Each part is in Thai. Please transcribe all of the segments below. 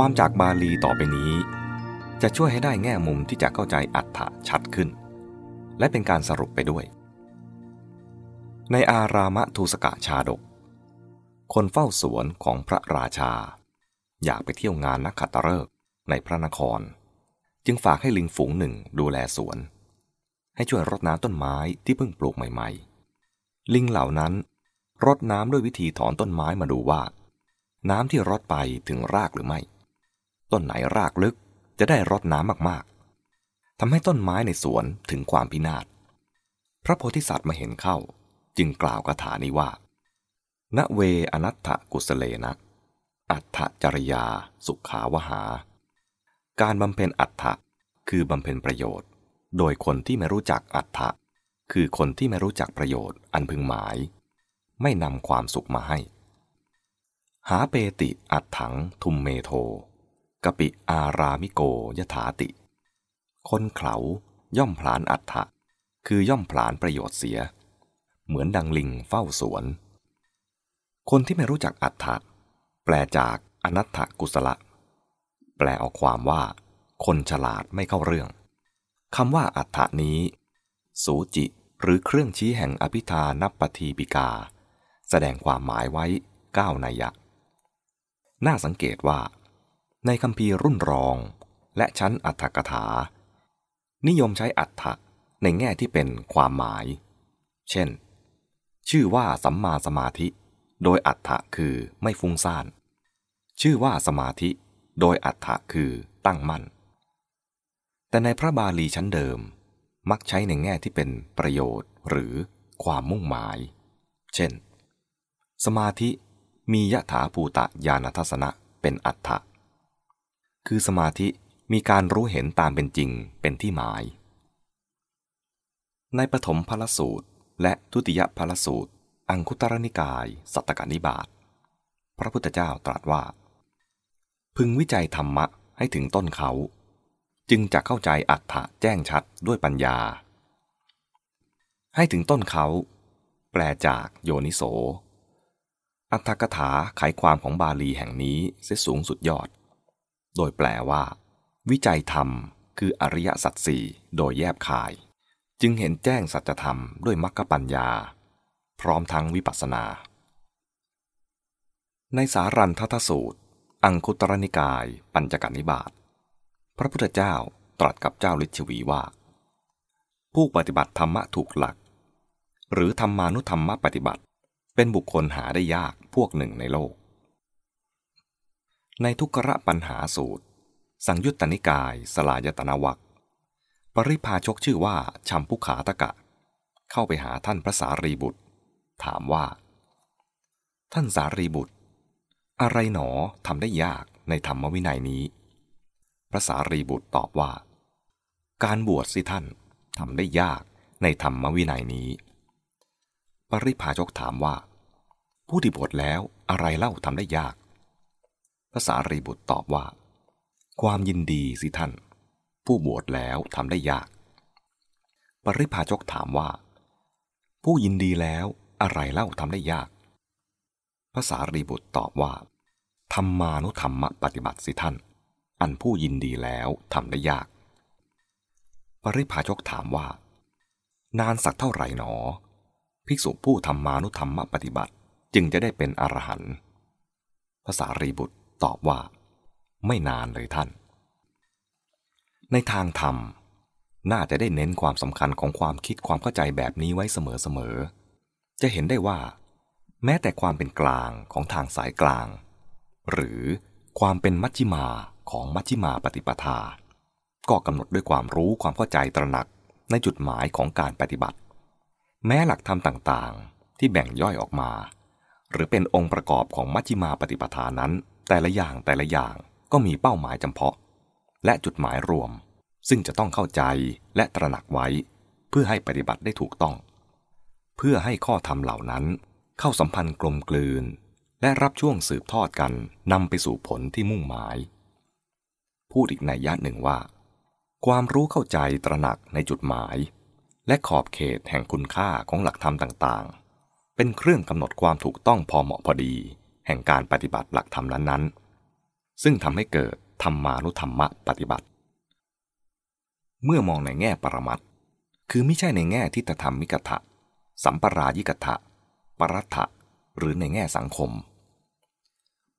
ความจากบาลีต่อไปนี้ จะช่วยให้ได้แง่มุมที่จะเข้าใจอัฏฐะชัดขึ้น และเป็นการสรุปไปด้วย ในอารามทูสกะชาดก คนเฝ้าสวนของพระราชา อยากไปเที่ยวงานนักขัตฤกษ์ในพระนคร จึงฝากให้ลิงฝูงหนึ่งดูแลสวน ให้ช่วยรดน้ำต้นไม้ที่เพิ่งปลูกใหม่ๆ ลิงเหล่านั้นรดน้ำด้วยวิธีถอนต้นไม้มาดูว่า น้ำที่รดไปถึงรากหรือไม่ ต้นไหนรากลึก จะได้รดน้ำมากๆทำให้ต้นไม้ในสวนถึงความพินาศ พระโพธิสัตว์มาเห็นเข้า จึงกล่าวคาถานี้ว่า ณเวอนัตถกุสเลนะ อัตถจริยา สุขาวหา การบำเพ็ญอัตถะคือบำเพ็ญประโยชน์ โดยคนที่ไม่รู้จักอัตถะคือคนที่ไม่รู้จักประโยชน์อันพึงหมาย ไม่นำความสุขมาให้ หาเปติอัตถังทุมเมโท กปิอารามิโกยถาติ คนเขาย่อมผลานอัตถะคือย่อมผลานประโยชน์เสีย เหมือนดังลิงเฝ้าสวน คนที่ไม่รู้จักอัตถะแปลจากอนัตถกุศลแปลออกความว่า คนฉลาดไม่เข้าเรื่องคำว่าอัตถานี้ สูจิ หรือเครื่องชี้แห่งอภิธานับปทีปิกา แสดงความหมายไว้ก้าวนัยยะ น่าสังเกตว่า ในคำพีรุ่นรอง และชั้นอัตถกถา นิยมใช้อัตถะในแง่ที่เป็นความหมาย เช่น ชื่อว่าสัมมาสมาธิ โดยอัตถะคือไม่ฟุ้งซ่าน ชื่อว่าสมาธิ โดยอัตถะคือตั้งมั่น แต่ในพระบาลีชั้นเดิมมักใช้ในแง่ที่เป็นประโยชน์หรือความมุ่งหมาย เช่น สมาธิมียะถาภูตะญาณทัศนะเป็นอัตถะ คือสมาธิมีการรู้เห็นตามเป็นจริงเป็นที่หมาย ในปฐมพลสูตร และทุติยพลสูตร อังคุตรนิกาย สัตตกนิบาตพระพุทธเจ้าตรัสว่า พึงวิจัยธรรมะให้ถึงต้นเขา จึงจะเข้าใจอัตถะแจ้งชัดด้วยปัญญา ให้ถึงต้นเขา แปลจากโยนิโส อัตถกถาไขความของบาลีแห่งนี้เสียสูงสุดยอด โดยแปลว่า วิจัยธรรม คืออริยสัจสี่โดยแยบคาย จึงเห็นแจ้งสัจธรรมด้วยมรรคปัญญา พร้อมทั้งวิปัสสนา ในสารันทัตสูตร อังคุตรนิกาย ปัญจกนิบาตพระพุทธเจ้าตรัสกับเจ้าลิชวีว่า ผู้ปฏิบัติธรรมะถูกหลัก หรือธรรมานุธรรมะปฏิบัติ เป็นบุคคลหาได้ยากพวกหนึ่งในโลก ในทุกระปัญหาสูตร สังยุตตนิกาย สลายตนาวักปริพาชกชื่อว่าชัมพุขาตกะ เข้าไปหาท่านพระสารีบุตร ถามว่า ท่านสารีบุตร อะไรหนอทำได้ยากในธรรมวินัยนี้ พระสารีบุตรตอบว่า การบวชสิท่านทำได้ยากในธรรมวินัยนี้ ปริพาชกถามว่า ผู้ที่บวชแล้วอะไรเล่าทำได้ยาก พระสารีบุตรตอบว่า ความยินดีสิท่าน ผู้บวชแล้วทำได้ยาก ปริพาชกถามว่า ผู้ยินดีแล้วอะไรเล่าทำได้ยากพระสารีบุตรตอบว่าธรรมานุธรรมปฏิบัติสิท่าน อันผู้ยินดีแล้วทำได้ยาก ปริพาชกถามว่า นานสักเท่าไหร่หนอ ภิกษุผู้ธรรมานุธรรมปฏิบัติจึงจะได้เป็นอรหันต์ภาษารีบุตร ตอบว่า ไม่นานเลยท่าน ในทางธรรม น่าจะได้เน้นความสำคัญของความคิดความเข้าใจแบบนี้ไว้เสมอๆ จะเห็นได้ว่า แม้แต่ความเป็นกลางของทางสายกลาง หรือความเป็นมัชฌิมาของมัชฌิมาปฏิปทา ก็กำหนดด้วยความรู้ความเข้าใจตระหนักในจุดหมายของการปฏิบัติ แม้หลักธรรมต่างๆ ที่แบ่งย่อยออกมา หรือเป็นองค์ประกอบของมัชฌิมาปฏิปทานั้น แต่ละอย่างแต่ละอย่างก็มีเป้าหมายจำเพาะ และจุดหมายรวม ซึ่งจะต้องเข้าใจและตระหนักไว้ เพื่อให้ปฏิบัติได้ถูกต้อง เพื่อให้ข้อธรรมเหล่านั้นเข้าสัมพันธ์กลมกลืน และรับช่วงสืบทอดกันนำไปสู่ผลที่มุ่งหมาย พูดอีกในยะหนึ่งว่า ความรู้เข้าใจตระหนักในจุดหมาย และขอบเขตแห่งคุณค่าของหลักธรรมต่างๆ เป็นเครื่องกำหนดความถูกต้องพอเหมาะพอดี แห่งการปฏิบัติหลักธรรมนั้นซึ่งทำให้เกิดธรรมานุธรรมะปฏิบัติ เมื่อมองในแง่ปรมัตคือไม่ใช่ในแง่ทิฏฐธรรมมิกถะ สัมปรายิกถะ ปรัตถะ หรือในแง่สังคม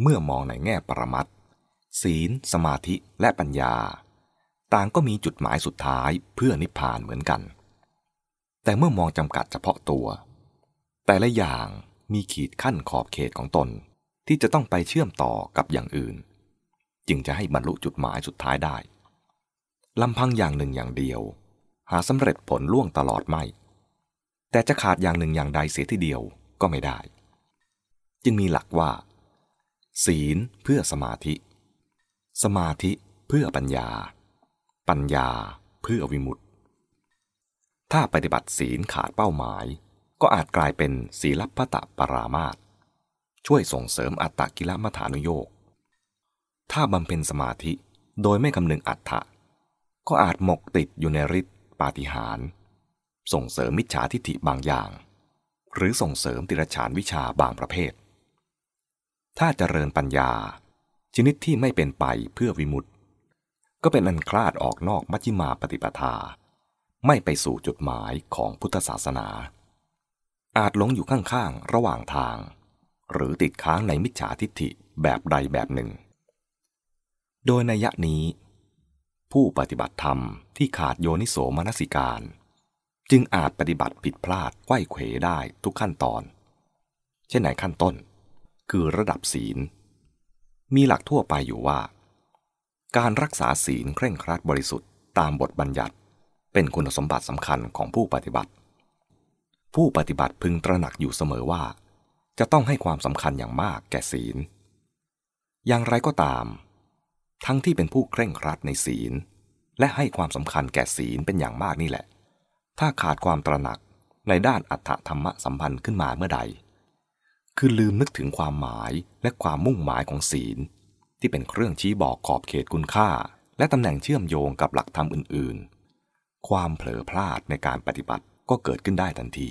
เมื่อมองในแง่ปรมัตศีล สมาธิและปัญญา ต่างก็มีจุดหมายสุดท้ายเพื่อนิพพานเหมือนกัน แต่เมื่อมองจำกัดเฉพาะตัว แต่ละอย่างมีขีดขั้นขอบเขตของตน ที่จะต้องไปเชื่อมต่อกับอย่างอื่น จึงจะให้บรรลุจุดหมายสุดท้ายได้ลำพังอย่างหนึ่งอย่างเดียว หาสำเร็จผลล่วงตลอดไม่ แต่จะขาดอย่างหนึ่งอย่างใดเสียทีเดียวก็ไม่ได้ จึงมีหลักว่า ศีลเพื่อสมาธิ สมาธิเพื่อปัญญา ปัญญาเพื่อวิมุตติ ถ้าปฏิบัติศีลขาดเป้าหมาย ก็อาจกลายเป็นศีลพัตะปรามาตช่วยส่งเสริมอัตตกิลมัฐานุโยกถ้าบำเพ็ญสมาธิโดยไม่คำนึงอัตถะก็อาจหมกติดอยู่ในฤทธิปาฏิหาร ส่งเสริมมิจฉาทิฏฐิบางอย่าง หรือส่งเสริมติรฉานวิชาบางประเภท ถ้าเจริญปัญญา ชนิดที่ไม่เป็นไปเพื่อวิมุตติ ก็เป็นอันคลาดออกนอกมัชฌิมาปฏิปทา ไม่ไปสู่จุดหมายของพุทธศาสนา อาจหลงอยู่ข้างๆ ระหว่างทาง หรือติดค้างในมิจฉาทิฏฐิแบบใดแบบหนึ่ง โดยนัยนี้ ผู้ปฏิบัติธรรมที่ขาดโยนิโสมนสิการ จึงอาจปฏิบัติผิดพลาดไข้เขวได้ทุกขั้นตอน เช่นไหนขั้นต้น คือระดับศีล มีหลักทั่วไปอยู่ว่า การรักษาศีลเคร่งครัดบริสุทธิ์ตามบทบัญญัติ เป็นคุณสมบัติสำคัญของผู้ปฏิบัติ ผู้ปฏิบัติพึงตระหนักอยู่เสมอว่า จะต้องให้ความสำคัญอย่างมากแก่ศีล อย่างไรก็ตาม ทั้งที่เป็นผู้เคร่งครัดในศีล และให้ความสำคัญแก่ศีลเป็นอย่างมากนี่แหละ ถ้าขาดความตระหนักในด้านอัตธรรมสัมพันธ์ขึ้นมาเมื่อใด คือลืมนึกถึงความหมายและความมุ่งหมายของศีล ที่เป็นเครื่องชี้บอกขอบเขตคุณค่า และตำแหน่งเชื่อมโยงกับหลักธรรมอื่น ๆ ความเผลอพลาดในการปฏิบัติ ก็เกิดขึ้นได้ทันที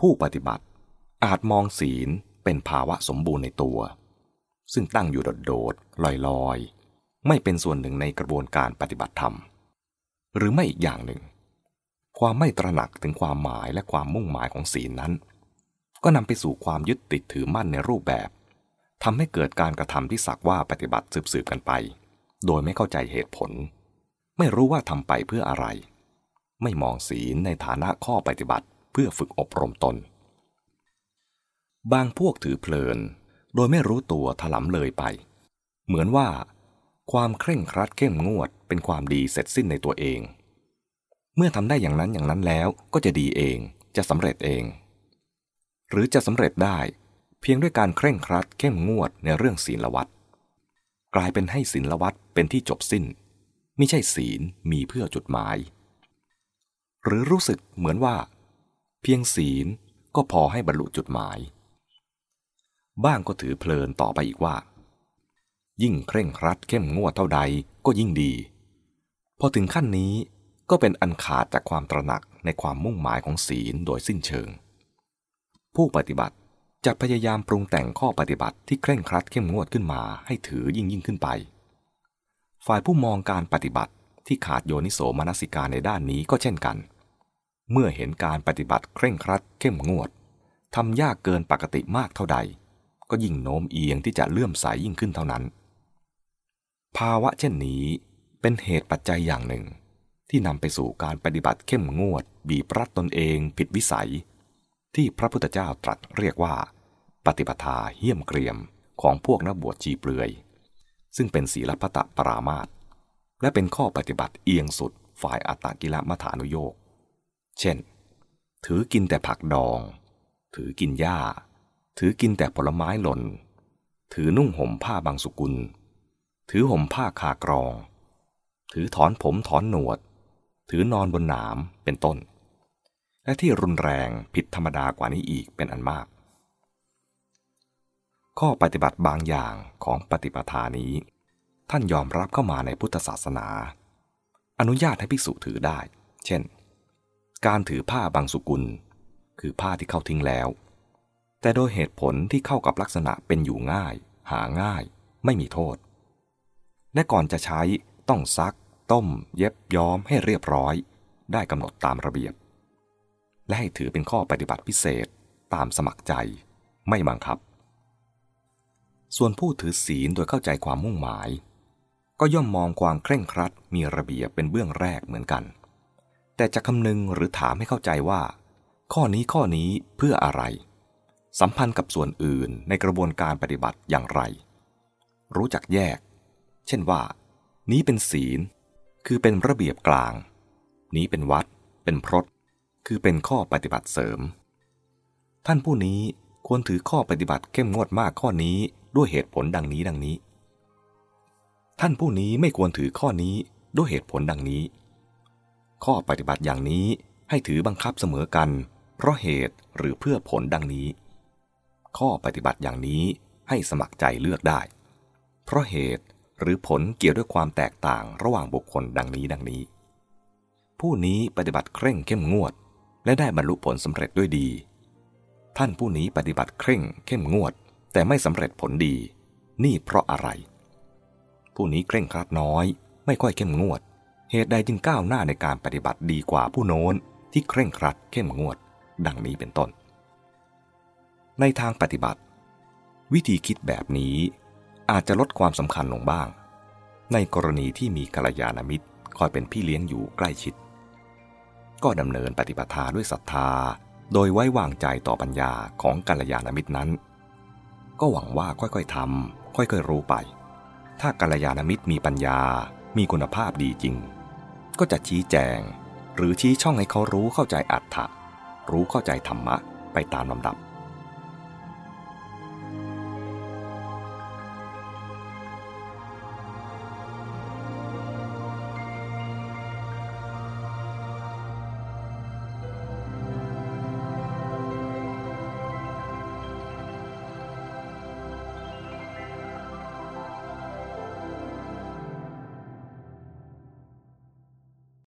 ผู้ปฏิบัติอาจมองศีลเป็นภาวะสมบูรณ์ในตัว ซึ่งตั้งอยู่โดดๆลอยๆ ไม่เป็นส่วนหนึ่งในกระบวนการปฏิบัติธรรม หรือไม่อีกอย่างหนึ่ง ความไม่ตระหนักถึงความหมายและความมุ่งหมายของศีลนั้น ก็นำไปสู่ความยึดติดถือมั่นในรูปแบบทำให้เกิดการกระทำที่สักว่าปฏิบัติสืบๆกันไป โดยไม่เข้าใจเหตุผล ไม่รู้ว่าทำไปเพื่ออะไร ไม่มองศีลในฐานะข้อปฏิบัติเพื่อฝึกอบรมตน บางพวกถือเพลิน โดยไม่รู้ตัวถลำเลยไป เหมือนว่า ความเคร่งครัดเข้มงวดเป็นความดีเสร็จสิ้นในตัวเอง เมื่อทำได้อย่างนั้นอย่างนั้นแล้วก็จะดีเองจะสำเร็จเอง หรือจะสำเร็จได้เพียงด้วยการเคร่งครัดเข้มงวดในเรื่องศีลวัตกลายเป็นให้ศีลวัตเป็นที่จบสิ้น ไม่ใช่ศีลมีเพื่อจุดหมาย หรือรู้สึกเหมือนว่า เพียงศีลก็พอให้บรรลุจุดหมาย บ้างก็ถือเพลินต่อไปอีกว่า ยิ่งเคร่งครัดเข้มงวดเท่าใดก็ยิ่งดี พอถึงขั้นนี้ก็เป็นอันขาดจากความตระหนักในความมุ่งหมายของศีลโดยสิ้นเชิง ผู้ปฏิบัติจะพยายามปรุงแต่งข้อปฏิบัติที่เคร่งครัดเข้มงวดขึ้นมาให้ถือยิ่งยิ่งขึ้นไป ฝ่ายผู้มองการปฏิบัติที่ขาดโยนิโสมนสิการในด้านนี้ก็เช่นกัน เมื่อเห็นการปฏิบัติเคร่งครัดเข้มงวดทำยากเกินปกติมากเท่าใด ก็ยิ่งโน้มเอียงที่จะเลื่อมใสยยิ่งขึ้นเท่านั้น ภาวะเช่นนี้เป็นเหตุปัจจัยอย่างหนึ่ง ที่นำไปสู่การปฏิบัติเข้มงวด บีบรัดตนเองผิดวิสัย ที่พระพุทธเจ้าตรัสเรียกว่า ปฏิปทาเยี่ยมเกรียมของพวกนักบวชจีเปลือย ซึ่งเป็นศีลพัตปรามาตและเป็นข้อปฏิบัติเอียงสุดฝ่ายอัตตกิลมัฐานุโยก เช่น ถือกินแต่ผักดอง ถือกินหญ้า ถือกินแต่ผลไม้หล่น ถือนุ่งห่มผ้าบางสุกุล ถือห่มผ้าคากรอง ถือถอนผมถอนหนวด ถือนอนบนหนามเป็นต้น และที่รุนแรงผิดธรรมดากว่านี้อีกเป็นอันมาก ข้อปฏิบัติบางอย่างของปฏิปทานี้ ท่านยอมรับเข้ามาในพุทธศาสนา อนุญาตให้ภิกษุถือได้ เช่น การถือผ้าบางสุกุล คือผ้าที่เข้าทิ้งแล้ว แต่โดยเหตุผลที่เข้ากับลักษณะเป็นอยู่ง่าย หาง่าย ไม่มีโทษ และก่อนจะใช้ต้องซัก ต้ม เย็บย้อมให้เรียบร้อย ได้กำหนดตามระเบียบ และให้ถือเป็นข้อปฏิบัติพิเศษตามสมัครใจ ไม่บังคับ ส่วนผู้ถือศีลโดยเข้าใจความมุ่งหมาย ก็ย่อมมองความเคร่งครัดมีระเบียบเป็นเบื้องแรกเหมือนกัน แต่จะคำนึงหรือถามให้เข้าใจว่า ข้อนี้ข้อนี้เพื่ออะไร สัมพันธ์กับส่วนอื่นในกระบวนการปฏิบัติอย่างไร รู้จักแยก เช่นว่า นี้เป็นศีล คือเป็นระเบียบกลาง นี้เป็นวัด เป็นพรตคือเป็นข้อปฏิบัติเสริม ท่านผู้นี้ควรถือข้อปฏิบัติเข้มงวดมากข้อนี้ด้วยเหตุผลดังนี้ดังนี้ ท่านผู้นี้ไม่ควรถือข้อนี้ด้วยเหตุผลดังนี้ ข้อปฏิบัติอย่างนี้ให้ถือบังคับเสมอกัน เพราะเหตุหรือเพื่อผลดังนี้ ข้อปฏิบัติอย่างนี้ให้สมัครใจเลือกได้ เพราะเหตุหรือผลเกี่ยวด้วยความแตกต่างระหว่างบุคคลดังนี้ดังนี้ ผู้นี้ปฏิบัติเคร่งเข้มงวด และได้บรรลุผลสำเร็จด้วยดี ท่านผู้นี้ปฏิบัติเคร่งเข้มงวด แต่ไม่สำเร็จผลดี นี่เพราะอะไร ผู้นี้เคร่งครัดน้อย ไม่ค่อยเข้มงวด เหตุใดจึงก้าวหน้าในการปฏิบัติดีกว่าผู้โน้นที่เคร่งครัดเข้มงวด ดังนี้เป็นต้น ในทางปฏิบัติ วิธีคิดแบบนี้อาจจะลดความสำคัญลงบ้าง ในกรณีที่มีกัลยาณมิตรคอยเป็นพี่เลี้ยงอยู่ใกล้ชิด ก็ดำเนินปฏิปทาด้วยศรัทธา โดยไว้วางใจต่อปัญญาของกัลยาณมิตรนั้น ก็หวังว่าค่อยๆทำค่อยๆรู้ไป ถ้ากัลยาณมิตรมีปัญญามีคุณภาพดีจริง ก็จะชี้แจง หรือชี้ช่องให้เขารู้เข้าใจอัตถะรู้เข้าใจธรรมะไปตามลำดับ